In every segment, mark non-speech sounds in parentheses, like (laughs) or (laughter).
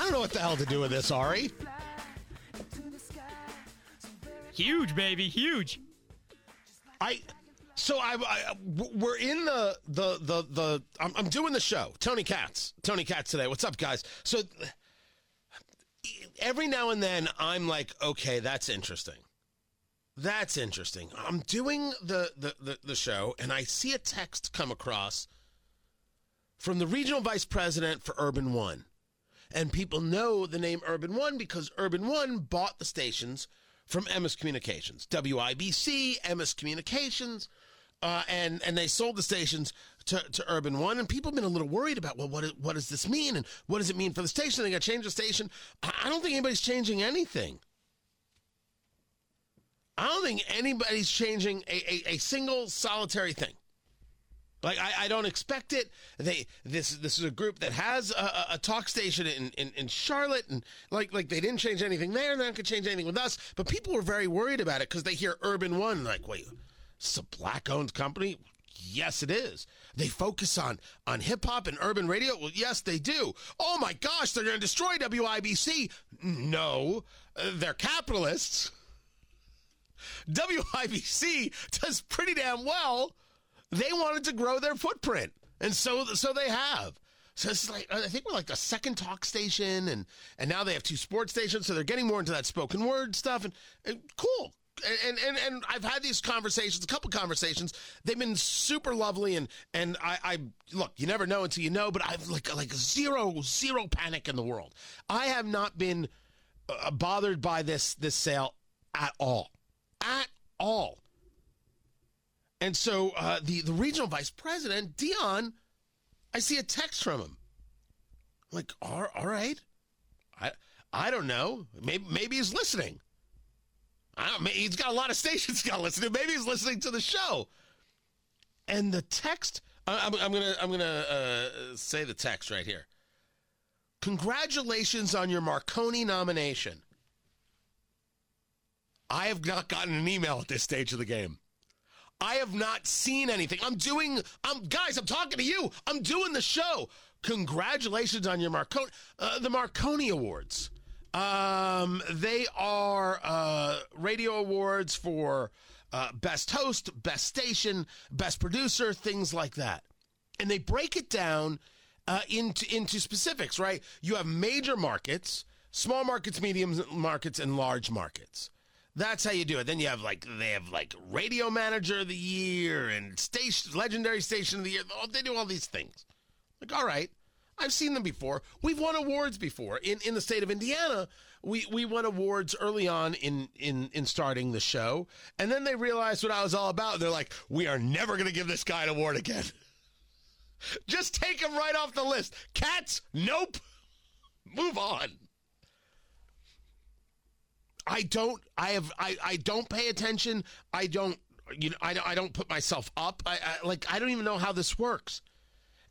I don't know what the hell to do with this, Ari. Huge, baby, huge. I so I, I we're in the the the the I'm, I'm doing the show. Tony Katz, Tony Katz today. What's up, guys? So every now and then I'm like, okay, that's interesting. That's interesting. I'm doing the, the, the, the, show and I see a text come across from the regional vice president for Urban One. And people know the name Urban One because Urban One bought the stations from Emmis Communications, WIBC, Emmis Communications, uh, and and they sold the stations to, to Urban One, and people have been a little worried about well, what what does this mean, and what does it mean for the station? They got to change the station. I don't think anybody's changing anything. I don't think anybody's changing a, a, a single solitary thing. Like I, I, don't expect it. They this this is a group that has a, a talk station in, in, in, Charlotte, and like like they didn't change anything there. They're not to change anything with us. But people were very worried about it because they hear Urban One. Like, wait, it's a black owned company. Yes, it is. They focus on on hip hop and urban radio. Well, yes, they do. Oh my gosh, they're going to destroy WIBC. No, uh, they're capitalists. (laughs) WIBC does pretty damn well they wanted to grow their footprint, and so so they have. So it's like I think we're like the second talk station, and and now they have two sports stations, so they're getting more into that spoken word stuff, and, and cool. And, and and I've had these conversations, a couple conversations. They've been super lovely, and and I, I look. You never know until you know, but I've like like zero zero panic in the world. I have not been uh, bothered by this this sale at all, at all. And so uh, the the regional vice president Dion, I see a text from him. I'm like, all, all right, I I don't know. Maybe maybe he's listening. I don't. He's got a lot of stations (laughs) got to listen to. Maybe he's listening to the show. And the text, I'm, I'm gonna I'm gonna uh, say the text right here. Congratulations on your Marconi nomination. I have not gotten an email at this stage of the game. I have not seen anything. I'm doing, I'm guys, I'm talking to you. I'm doing the show. Congratulations on your Marconi, uh, the Marconi Awards. Um, they are uh, radio awards for uh, best host, best station, best producer, things like that. And they break it down uh, into into specifics. Right? You have major markets, small markets, medium markets, and large markets. That's how you do it. Then you have like they have like radio manager of the year and station legendary station of the year. Oh, they do all these things. Like, all right, I've seen them before. We've won awards before in in the state of Indiana. We we won awards early on in in in starting the show, and then they realized what I was all about. They're like, we are never going to give this guy an award again. (laughs) Just take him right off the list. Katz, nope. Move on. I don't. I have. I. I don't pay attention. I don't. You know. I. I don't put myself up. I, I like. I don't even know how this works.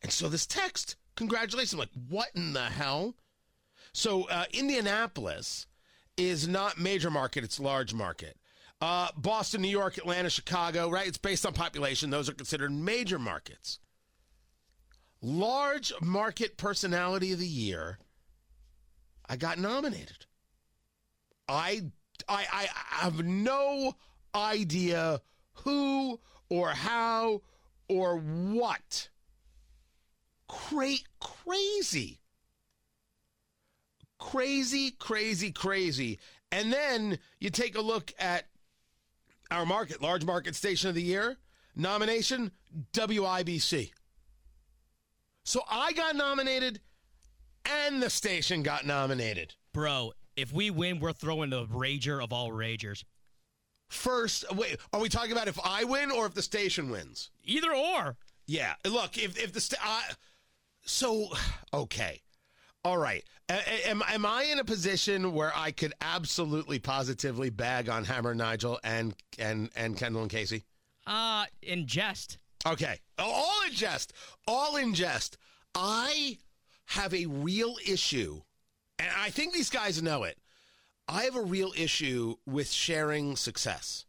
And so this text, congratulations. I'm like, what in the hell? So uh, Indianapolis is not major market; it's large market. Uh, Boston, New York, Atlanta, Chicago, right? It's based on population. Those are considered major markets. Large market personality of the year. I got nominated. I, I, I have no idea who or how or what. Cra- crazy. Crazy, crazy, crazy. And then you take a look at our market, large market station of the year nomination, WIBC. So I got nominated and the station got nominated. Bro, if we win, we're throwing the rager of all ragers. First, wait, are we talking about if I win or if the station wins? Either or. Yeah. Look, if if the sta- uh, so okay. All right. Am, am I in a position where I could absolutely positively bag on Hammer Nigel and and and Kendall and Casey? Uh in jest. Okay. All in jest. All in jest. I have a real issue and I think these guys know it. I have a real issue with sharing success.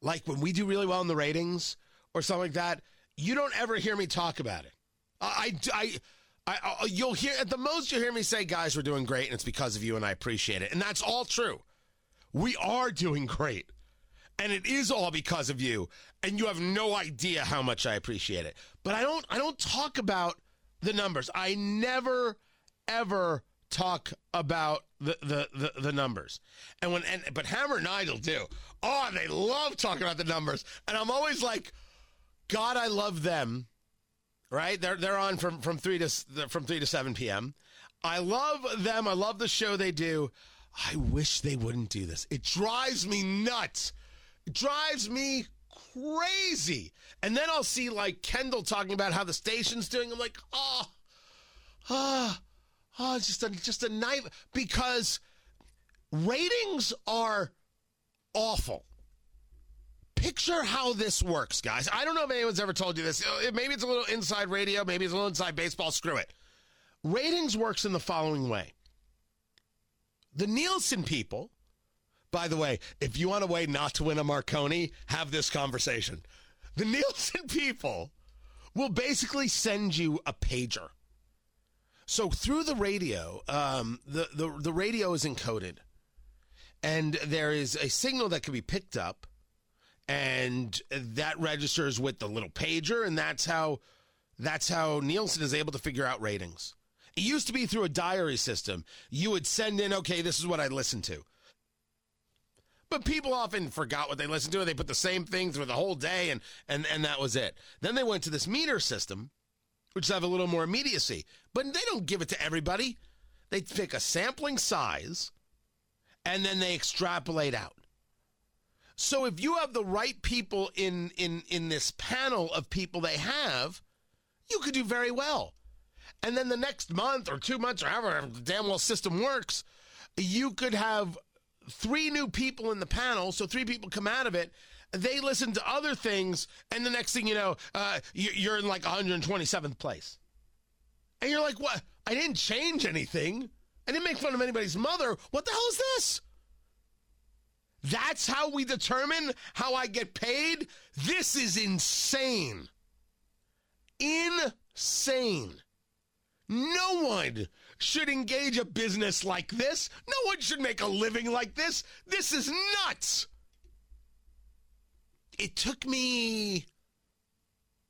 Like when we do really well in the ratings or something like that, you don't ever hear me talk about it. I, I, I, I you'll hear at the most you'll hear me say, guys, we're doing great, and it's because of you, and I appreciate it, and that's all true. We are doing great, and it is all because of you, and you have no idea how much I appreciate it. But I don't I don't talk about the numbers. I never ever talk about the, the, the, the, numbers. And when and but Hammer and Nigel do. Oh, they love talking about the numbers. And I'm always like, God, I love them. Right? They're they're on from from three to from three to seven p.m. I love them. I love the show they do. I wish they wouldn't do this. It drives me nuts. It drives me crazy. And then I'll see like Kendall talking about how the station's doing. I'm like, oh, ah. Oh, Oh, it's just a just a night because ratings are awful. Picture how this works, guys. I don't know if anyone's ever told you this. Uh, maybe it's a little inside radio, maybe it's a little inside baseball. Screw it. Ratings works in the following way. The Nielsen people, by the way, if you want a way not to win a Marconi, have this conversation. The Nielsen (laughs) people will basically send you a pager so through the radio, um, the, the the radio is encoded, and there is a signal that can be picked up, and that registers with the little pager, and that's how that's how Nielsen is able to figure out ratings. It used to be through a diary system. You would send in, okay, this is what I listened to. But people often forgot what they listened to. And they put the same thing through the whole day, and, and, and that was it. Then they went to this meter system, which have a little more immediacy. But they don't give it to everybody. They pick a sampling size and then they extrapolate out. So if you have the right people in in in this panel of people they have, you could do very well. And then the next month or two months or however the damn well system works, you could have three new people in the panel. So three people come out of it they listen to other things, and the next thing you know, uh, you're in like 127th place. And you're like, what? I didn't change anything. I didn't make fun of anybody's mother. What the hell is this? That's how we determine how I get paid? This is insane. Insane. No one should engage a business like this. No one should make a living like this. This is nuts it took me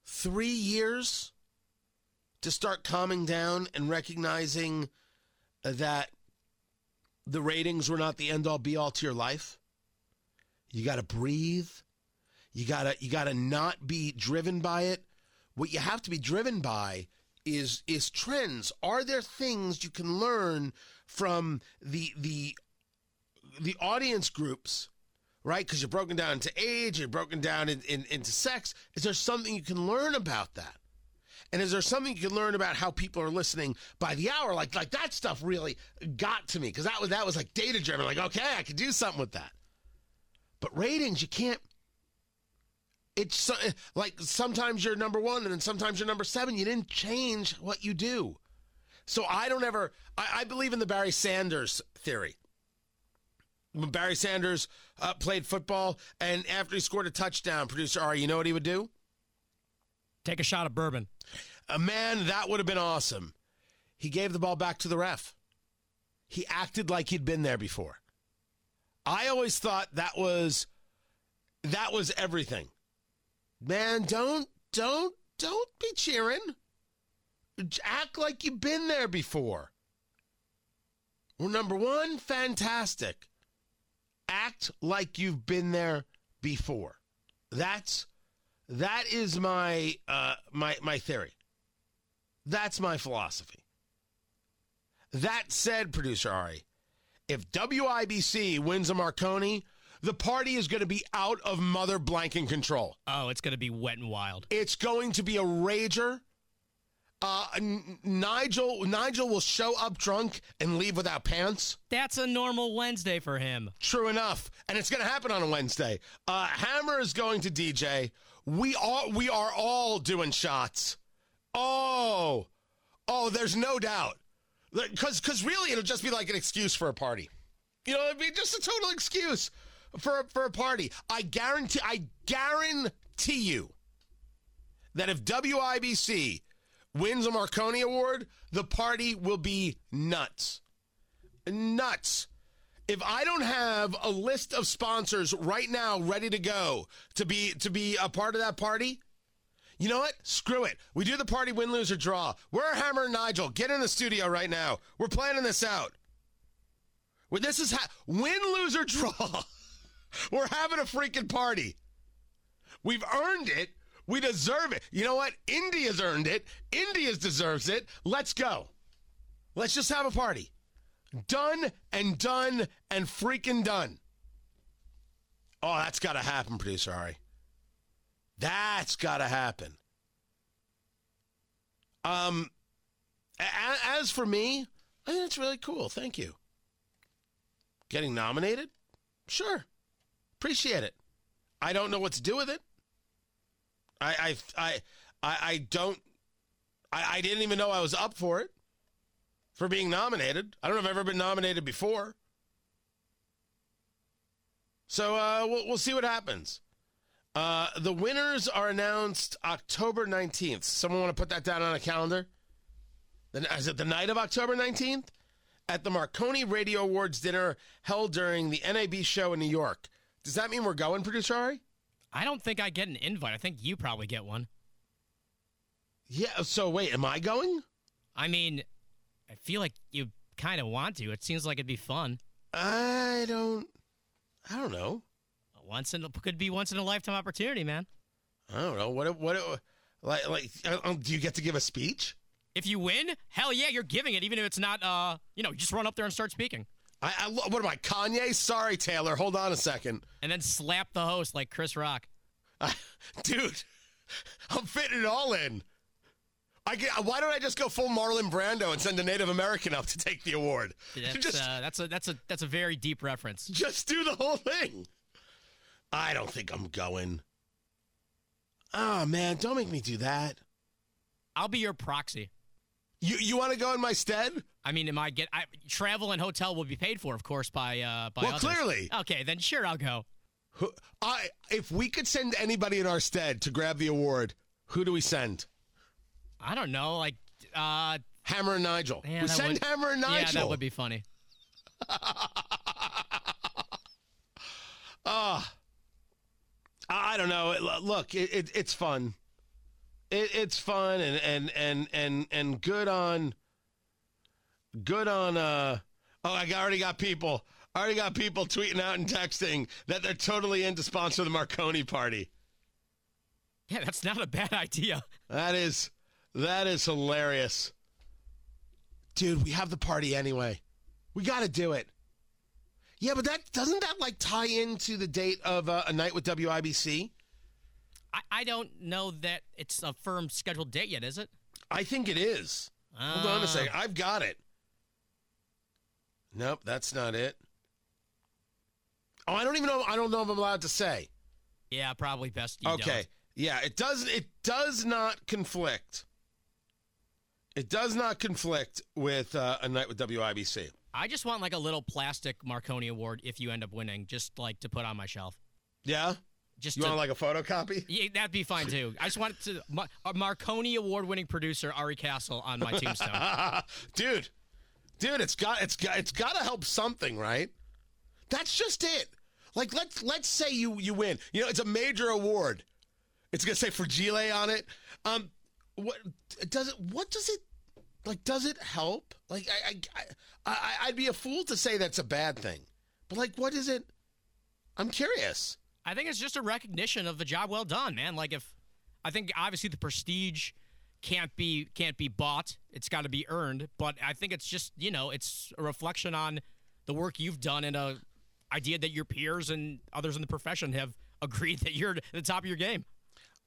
three years to start calming down and recognizing that the ratings were not the end all be all to your life. You got to breathe. You got to you got to not be driven by it. What you have to be driven by is is trends. Are there things you can learn from the the the audience groups right? Because you're broken down into age, you're broken down in, in, into sex. Is there something you can learn about that? And is there something you can learn about how people are listening by the hour? Like like that stuff really got to me because that was that was like data driven. Like okay, I could do something with that. But ratings, you can't. It's eh, like sometimes you're number one and then sometimes you're number seven. You didn't change what you do. So I don't ever. I, I believe in the Barry Sanders theory Barry Sanders uh, played football, and after he scored a touchdown, producer Ari, you know what he would do? Take a shot of bourbon. A man, that would have been awesome. He gave the ball back to the ref. He acted like he'd been there before. I always thought that was that was everything. Man, don't don't don't be cheering. Act like you've been there before. Number one, fantastic act like you've been there before. That's that is my uh, my my theory. That's my philosophy. That said, producer Ari, if WIBC wins a Marconi, the party is going to be out of mother blanking control. Oh, it's going to be wet and wild. It's going to be a rager. Uh, N- Nigel Nigel will show up drunk and leave without pants. That's a normal Wednesday for him. True enough, and it's going to happen on a Wednesday. Uh, Hammer is going to DJ. We are we are all doing shots. Oh, oh, there's no doubt. Because because really, it'll just be like an excuse for a party. You know, it'd be just a total excuse for for a party. I guarantee I guarantee you that if WIBC wins a Marconi Award, the party will be nuts. Nuts. If I don't have a list of sponsors right now ready to go to be to be a part of that party, you know what? Screw it. We do the party win, lose, or draw. We're Hammer and Nigel. Get in the studio right now. We're planning this out. This is ha- win, lose, or draw. (laughs) We're having a freaking party. We've earned it. We deserve it. You know what? India's earned it. India's deserves it. Let's go. Let's just have a party. Done and done and freaking done. Oh, that's got to happen, producer Ari. That's got to happen. Um, as for me, I think it's really cool. Thank you. Getting nominated? Sure. Appreciate it. I don't know what to do with it. I I I I, don't I, I didn't even know I was up for it for being nominated. I don't know if I've ever been nominated before. So uh, we'll, we'll see what happens. Uh, the winners are announced October 19th. Someone want to put that down on a calendar? Then is it the night of October 19th? At the Marconi Radio Awards dinner held during the NAB show in New York. Does that mean we're going, producer Ari? I don't think I get an invite. I think you probably get one. Yeah. So wait, am I going? I mean, I feel like you kind of want to. It seems like it'd be fun. I don't. I don't know. Once in could be once in a lifetime opportunity, man. I don't know. What? What? Like, like, uh, do you get to give a speech? If you win, hell yeah, you're giving it, even if it's not. Uh, you know, just run up there and start speaking, I, I what am I, Kanye? Sorry, Taylor. Hold on a second, and then slap the host like Chris Rock. (laughs) Dude. I'm fitting it all in. I get, why don't I just go full Marlon Brando and send a Native American up to take the award? That's, just, uh, that's a that's a that's a very deep reference. just do the whole thing. I don't think I'm going. Oh man, don't make me do that. I'll be your proxy. You you want to go in my stead? I mean, am I get I, travel and hotel will be paid for, of course, by uh by Well, others. clearly. Okay, then sure, I'll go. Who, I if we could send anybody in our stead to grab the award, who do we send? I don't know, like uh Hammer and Nigel. yeah, we send would- Hammer and Nigel. Yeah, that would be funny. (laughs) Ah, I I don't know. It- Look, it, it, it's fun. It, it's fun and and and and and good on. Good on. Uh, oh, I already got people. I already got people tweeting out and texting that they're totally in to sponsor the Marconi party. Yeah, that's not a bad idea. That is that is hilarious. Dude, we have the party anyway. We got to do it. Yeah, but that doesn't that like tie into the date of uh, a night with WIBC? I, I don't know that it's a firm scheduled date yet, is it? I think it is. Hold on a Uh, second. I've got it. Nope, that's not it. Oh, I don't even know. I don't know if I'm allowed to say. Yeah, probably best. You okay. don't. Yeah, it does. It does not conflict. It does not conflict with uh, a night with WIBC. I just want like a little plastic Marconi award if you end up winning, just like to put on my shelf. Yeah. Just You to, want like a photocopy? yeah, that'd be fine too. I just wanted to Mar- a Marconi award-winning producer Ari Castle on my tombstone. (laughs) dude, dude, it's got it's got it's got to help something, right? That's just it. Like let's let's say you you win. You know, it's a major award. It's gonna say Fragile on it. Um, what does it? What does it? Like, does it help? Like, I, I, I, I'd be a fool to say that's a bad thing. But like, what is it? I'm curious. I think it's just a recognition of the job well done, man. Like if I think obviously the prestige can't be can't be bought. It's got to be earned, but I think it's just, you know, it's a reflection on the work you've done and a idea that your peers and others in the profession have agreed that you're at the top of your game.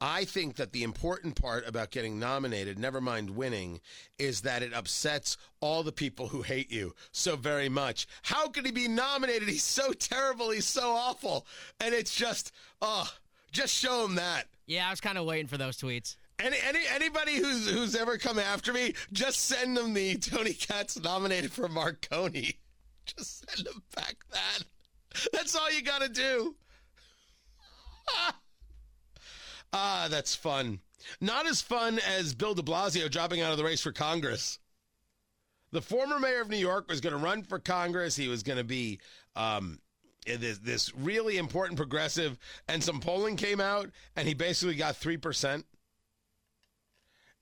I think that the important part about getting nominated, never mind winning, is that it upsets all the people who hate you so very much. How could he be nominated? He's so terrible. He's so awful. And it's just, oh, just show him that. Yeah, I was kind of waiting for those tweets. Any, any anybody who's who's ever come after me, just send them the Tony Katz nominated for Marconi. (laughs) Just send them back that. That's all you got to do. (laughs) Ah, that's fun. Not as fun as Bill de Blasio dropping out of the race for Congress. The former mayor of New York was going to run for Congress. He was going to be um, this, this really important progressive, and some polling came out, and he basically got 3%.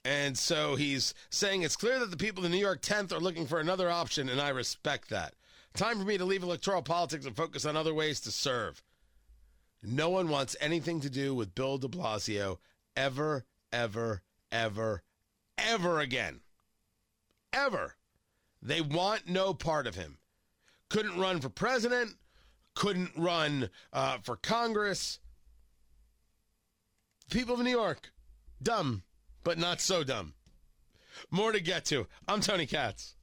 And so he's saying it's clear that the people the New York 10th are looking for another option, and I respect that. Time for me to leave electoral politics and focus on other ways to serve. No one wants anything to do with Bill de Blasio ever, ever, ever, ever again. Ever. They want no part of him. Couldn't run for president, couldn't run uh, for Congress. People of New York, dumb, but not so dumb. More to get to. I'm Tony Katz.